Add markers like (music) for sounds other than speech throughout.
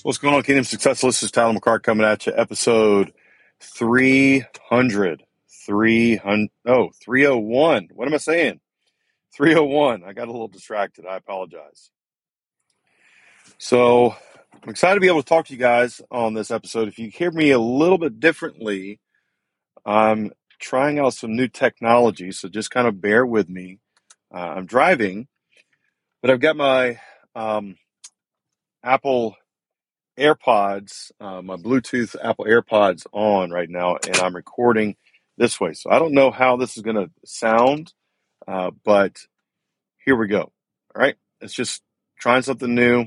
So what's going on, Kingdom Success? This is Tyler McCart coming at you, episode 300. 300, oh, 301. What am I saying? 301. I got a little distracted. I apologize. So I'm excited to be able to talk to you guys on this episode. If you hear me a little bit differently, I'm trying out some new technology, so just kind of bear with me. Uh, I'm driving, but I've got my um, Apple AirPods, uh, my Bluetooth Apple AirPods on right now, and I'm recording this way. So I don't know how this is going to sound, uh, but here we go. All right. It's just trying something new.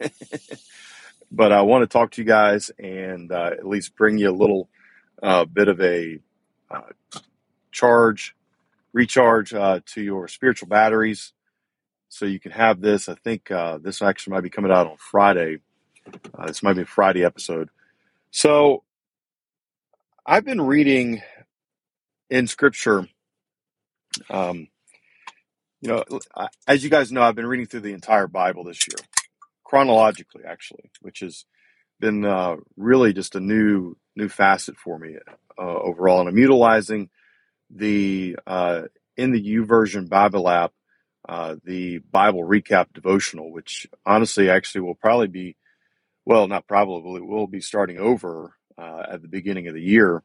(laughs) but I want to talk to you guys and uh, at least bring you a little uh, bit of a uh, charge, recharge uh, to your spiritual batteries so you can have this. I think this actually might be coming out on Friday uh, this might be a Friday episode. So I've been reading in Scripture. Um, you know, as you guys know, I've been reading through the entire Bible this year, chronologically, actually, which has been uh, really just a new new facet for me uh, overall. And I'm utilizing the uh, in the YouVersion Bible app, uh, the Bible recap devotional, which honestly, actually, will probably be well, not probably, we'll be starting over uh, at the beginning of the year.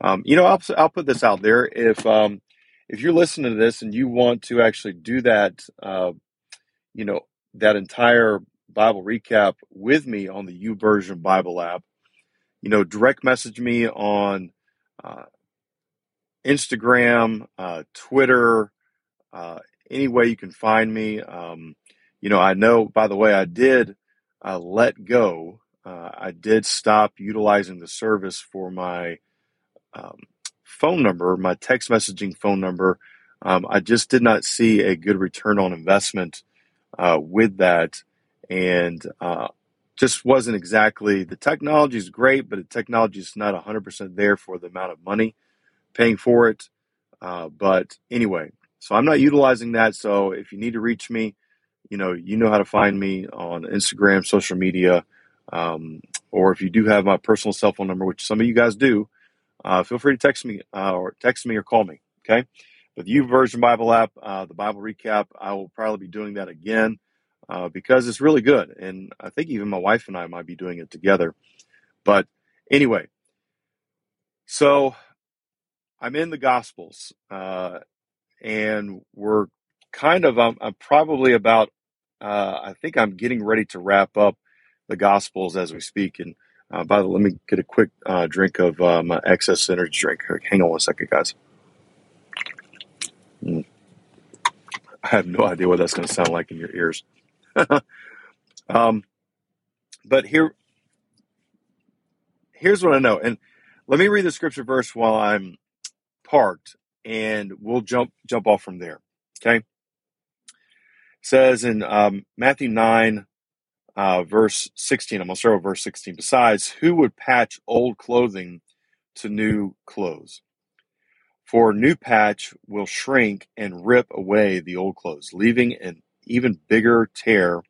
Um, you know, I'll, I'll put this out there. If um, if you're listening to this and you want to actually do that, uh, you know, that entire Bible recap with me on the YouVersion Bible app, you know, direct message me on uh, Instagram, uh, Twitter, uh, any way you can find me. Um, you know, I know, by the way, I did uh, let go. Uh, I did stop utilizing the service for my um, phone number, my text messaging phone number. Um, I just did not see a good return on investment uh, with that, and uh, just wasn't exactly the technology is great, but the technology is not 100% there for the amount of money paying for it. Uh, but anyway, so I'm not utilizing that. So if you need to reach me, you know, you know how to find me on Instagram, social media, um, or if you do have my personal cell phone number, which some of you guys do, uh, feel free to text me uh, or text me or call me. Okay. But the U YouVersion Bible app, uh, the Bible recap, I will probably be doing that again uh, because it's really good. And I think even my wife and I might be doing it together. But anyway, so I'm in the Gospels uh, and kind of, I'm, I'm probably about uh, I think I'm getting ready to wrap up the Gospels as we speak. And uh, by the way, let me get a quick uh, drink of uh, my excess energy drink. Hang on one second, guys. Mm. I have no idea what that's going to sound like in your ears. (laughs) um, but here, here's what I know. And let me read the scripture verse while I'm parked, and we'll jump jump off from there. Okay says in um, Matthew 9, uh, verse 16, I'm going to start with verse 16. Besides, who would patch old clothing to new clothes? For a new patch will shrink and rip away the old clothes, leaving an even bigger tear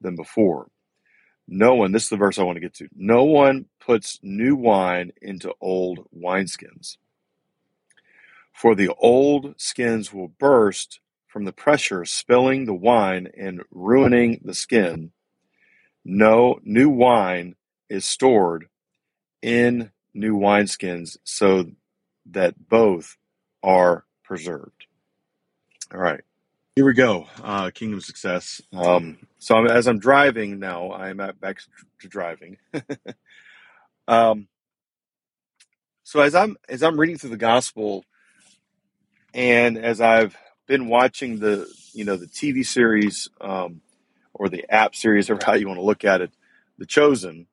than before. No one, this is the verse I want to get to. No one puts new wine into old wineskins. For the old skins will burst from the pressure spilling the wine and ruining the skin. No new wine is stored in new wineskins so that both are preserved. All right, here we go. Uh, Kingdom success. Um, so I'm, as I'm driving now, I'm at back to driving. (laughs) um, so as I'm as I'm reading through the gospel, and as I've been watching the you know the TV series um, or the app series, or how you want to look at it, The Chosen.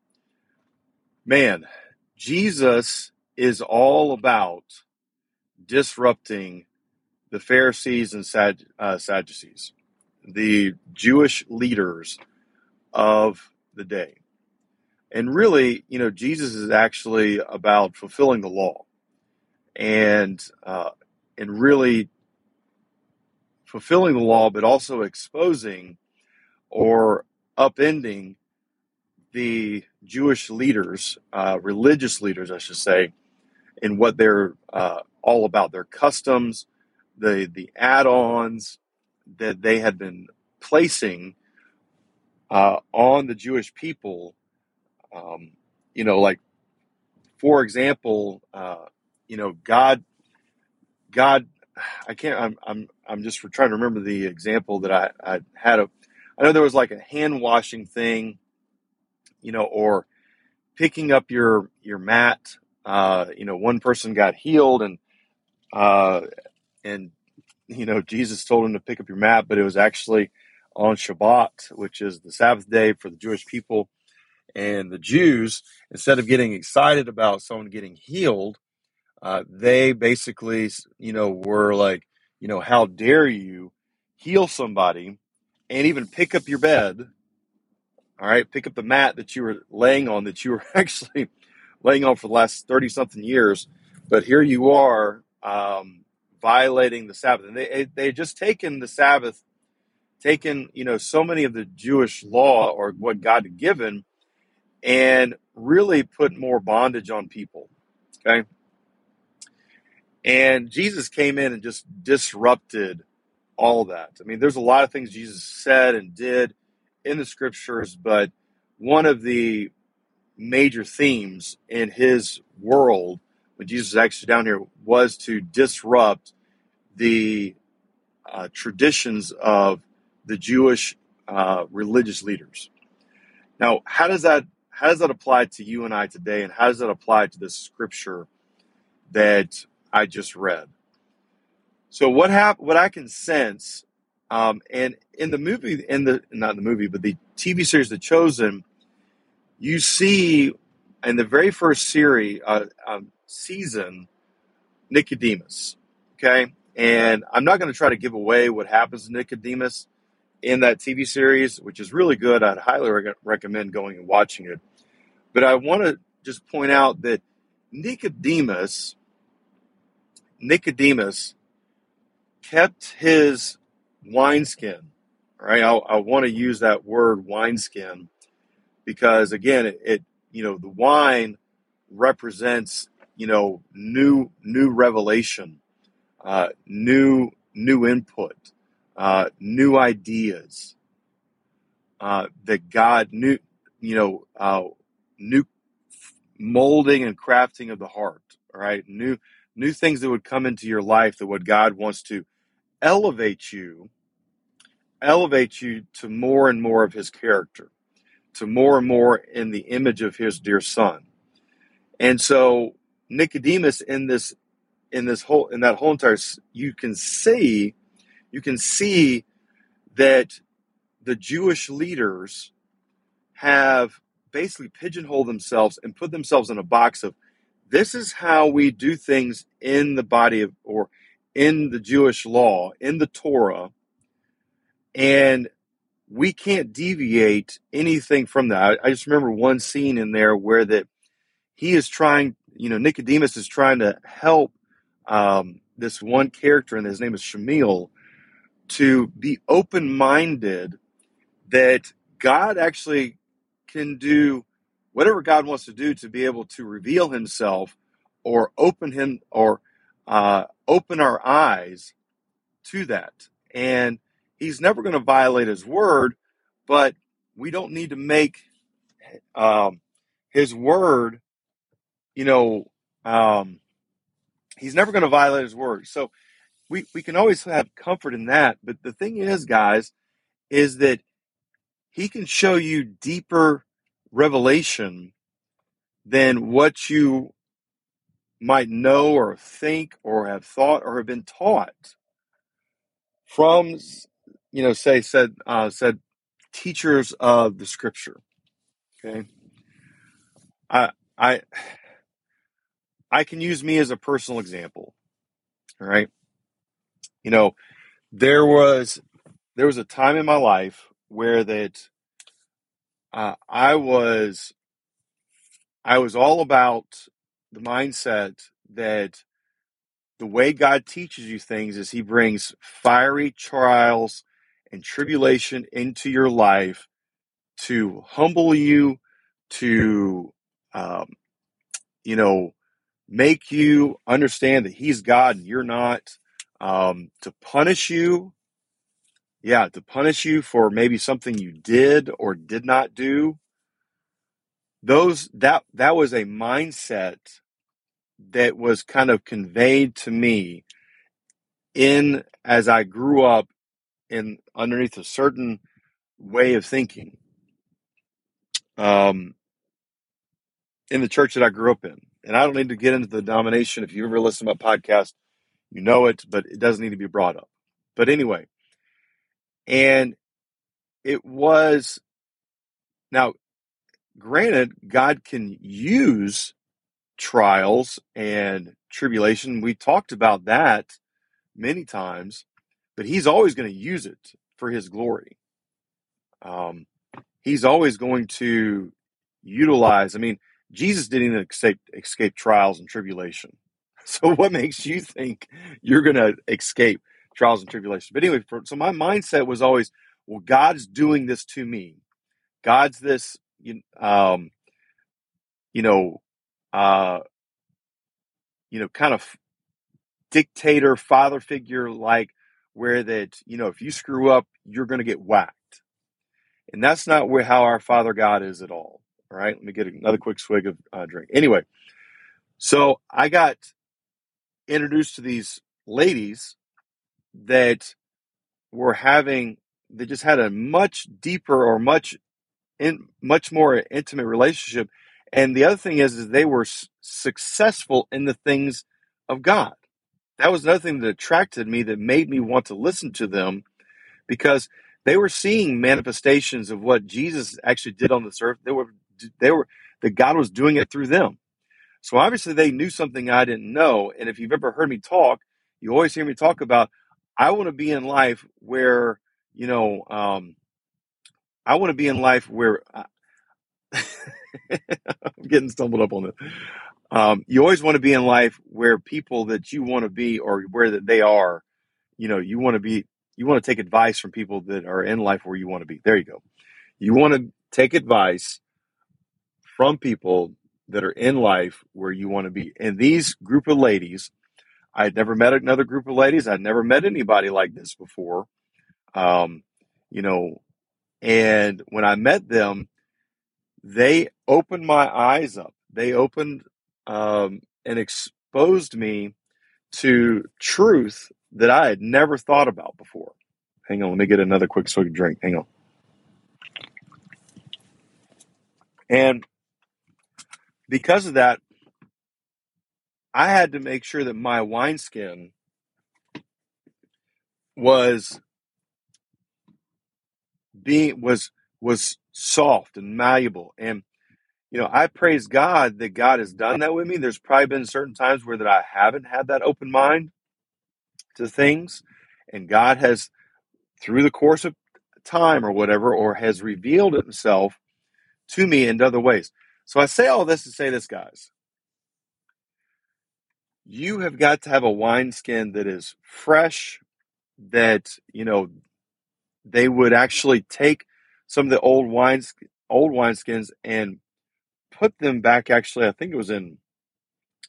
Man, Jesus is all about disrupting the Pharisees and Sad, uh, Sadducees, the Jewish leaders of the day. And really, you know, Jesus is actually about fulfilling the law and uh, and really fulfilling the law, but also exposing or upending the Jewish leaders, uh, religious leaders, I should say, in what they're uh, all about, their customs, the the add-ons that they had been placing uh, on the Jewish people. Um, you know, like for example, uh, you know, God, God, I can't. I'm I'm I'm just trying to remember the example that I I had. A, I know there was like a hand washing thing, you know, or picking up your your mat. Uh, you know, one person got healed and uh, and you know Jesus told him to pick up your mat, but it was actually on Shabbat, which is the Sabbath day for the Jewish people. And the Jews, instead of getting excited about someone getting healed, uh, they basically, you know, were like, you know, how dare you heal somebody and even pick up your bed, all right, pick up the mat that you were laying on that you were (laughs) actually laying on for the last 30 something years. But here you are um, violating the Sabbath. And they, they had just taken the Sabbath, taken, you know, so many of the Jewish law or what God had given and really put more bondage on people. Okay. And Jesus came in and just disrupted all that. I mean, there's a lot of things Jesus said and did in the scriptures, but one of the major themes in his world when Jesus was actually down here was to disrupt the uh, traditions of the Jewish uh, religious leaders. Now, how does that how does that apply to you and I today, and how does that apply to the scripture that I just read. So what hap- What I can sense, um, and in the movie, in the not the movie, but the TV series The Chosen, you see in the very first series uh, um, season Nicodemus. Okay, and I'm not going to try to give away what happens to Nicodemus in that TV series, which is really good. I'd highly re- recommend going and watching it. But I want to just point out that Nicodemus Nicodemus kept his wineskin. Right, I, I want to use that word wineskin because again, it, it you know the wine represents you know new new revelation, uh, new new input, uh, new ideas uh, that God knew you know uh, new molding and crafting of the heart. Right, new new things that would come into your life that what God wants to elevate you, elevate you to more and more of his character, to more and more in the image of his dear son. And so Nicodemus in this in this whole in that whole entire you can see you can see that the Jewish leaders have basically pigeonholed themselves and put themselves in a box of this is how we do things in the body of, or in the Jewish law, in the Torah, and we can't deviate anything from that. I, I just remember one scene in there where that he is trying, you know, Nicodemus is trying to help um, this one character, and his name is Shmuel, to be open minded that God actually can do whatever God wants to do to be able to reveal Himself or open Him or uh, open our eyes to that. And He's never going to violate His word, but we don't need to make um, His word, you know, um, He's never going to violate His word. So we, we can always have comfort in that. But the thing is, guys, is that He can show you deeper revelation than what you might know or think or have thought or have been taught from you know say said uh, said teachers of the scripture. Okay. I, I, (sighs) I can use me as a personal example. All right. You know, there was, there was a time in my life where that, uh, I was, I was all about the mindset that the way God teaches you things is He brings fiery trials and tribulation into your life to humble you, to, um, you know, make you understand that He's God and you're not, um, to punish you. Yeah, to punish you for maybe something you did or did not do. Those that that was a mindset that was kind of conveyed to me in as I grew up in underneath a certain way of thinking um, in the church that I grew up in. And I don't need to get into the denomination. If you ever listen to my podcast, you know it, but it doesn't need to be brought up. But anyway, and it was now granted, God can use trials and tribulation. We talked about that many times, but He's always going to use it for His glory. Um, he's always going to utilize. I mean, Jesus didn't escape escape trials and tribulation. (laughs) So what makes you think you're going to escape trials and tribulations. But anyway, for, so my mindset was always, well, God's doing this to me. God's this, you, um, you know, uh, you know, kind of dictator, father figure, like where that, you know, if you screw up, you're going to get whacked. And that's not where how our Father God is at all. All right, let me get another quick swig of uh, drink. Anyway, so I got introduced to these ladies that were having they just had a much deeper or much in much more intimate relationship. And the other thing is, is they were s- successful in the things of god. That was another thing that attracted me that made me want to listen to them because they were seeing manifestations of what jesus actually did on this earth. They were they were that god was doing it through them. So obviously they knew something I didn't know. And if you've ever heard me talk, you always hear me talk about I want to be in life where, you know, um, I want to be in life where I, (laughs) I'm getting stumbled up on this. Um, you always want to be in life where people that you want to be or where that they are, you know, you want to be, you want to take advice from people that are in life where you want to be. There you go. You want to take advice from people that are in life where you want to be. And these group of ladies, I had never met another group of ladies. I'd never met anybody like this before. Um, you know, and when I met them, they opened my eyes up. They opened um, and exposed me to truth that I had never thought about before. Hang on, let me get another quick swig drink. Hang on. And because of that, I had to make sure that my wineskin was being was was soft and malleable. And you know i praise god that god has done that with me. There's probably been certain times where that i haven't had that open mind to things. And god has through the course of time or whatever or has revealed himself to me in other ways. So i say all this to say this guys you have got to have a wineskin that is fresh that you know they would actually take some of the old wines old wineskins and put them back actually i think it was in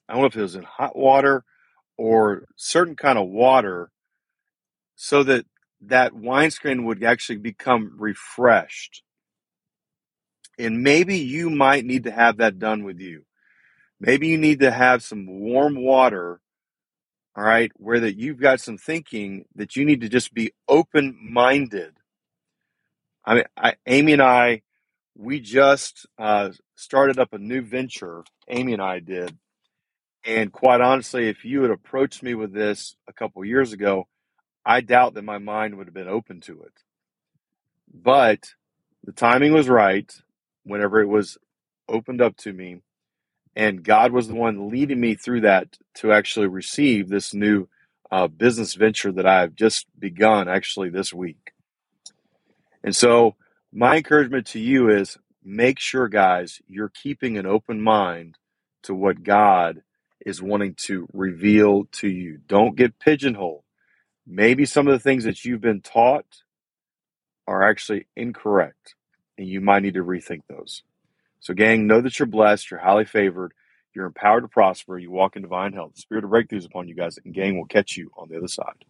i don't know if it was in hot water or certain kind of water so that that wineskin would actually become refreshed. And maybe you might need to have that done with you maybe you need to have some warm water all right where that you've got some thinking that you need to just be open minded i mean I, amy and i we just uh, started up a new venture amy and i did And quite honestly, if you had approached me with this a couple years ago, I doubt that my mind would have been open to it. But The timing was right whenever it was opened up to me. And God was the one leading me through that to actually receive this new uh, business venture that I've just begun actually this week. And so, my encouragement to you is make sure, guys, you're keeping an open mind to what God is wanting to reveal to you. Don't get pigeonholed. Maybe some of the things that you've been taught are actually incorrect, and you might need to rethink those. So, gang, know that you're blessed, you're highly favored, you're empowered to prosper, you walk in divine health. The spirit of breakthroughs upon you guys, and gang will catch you on the other side.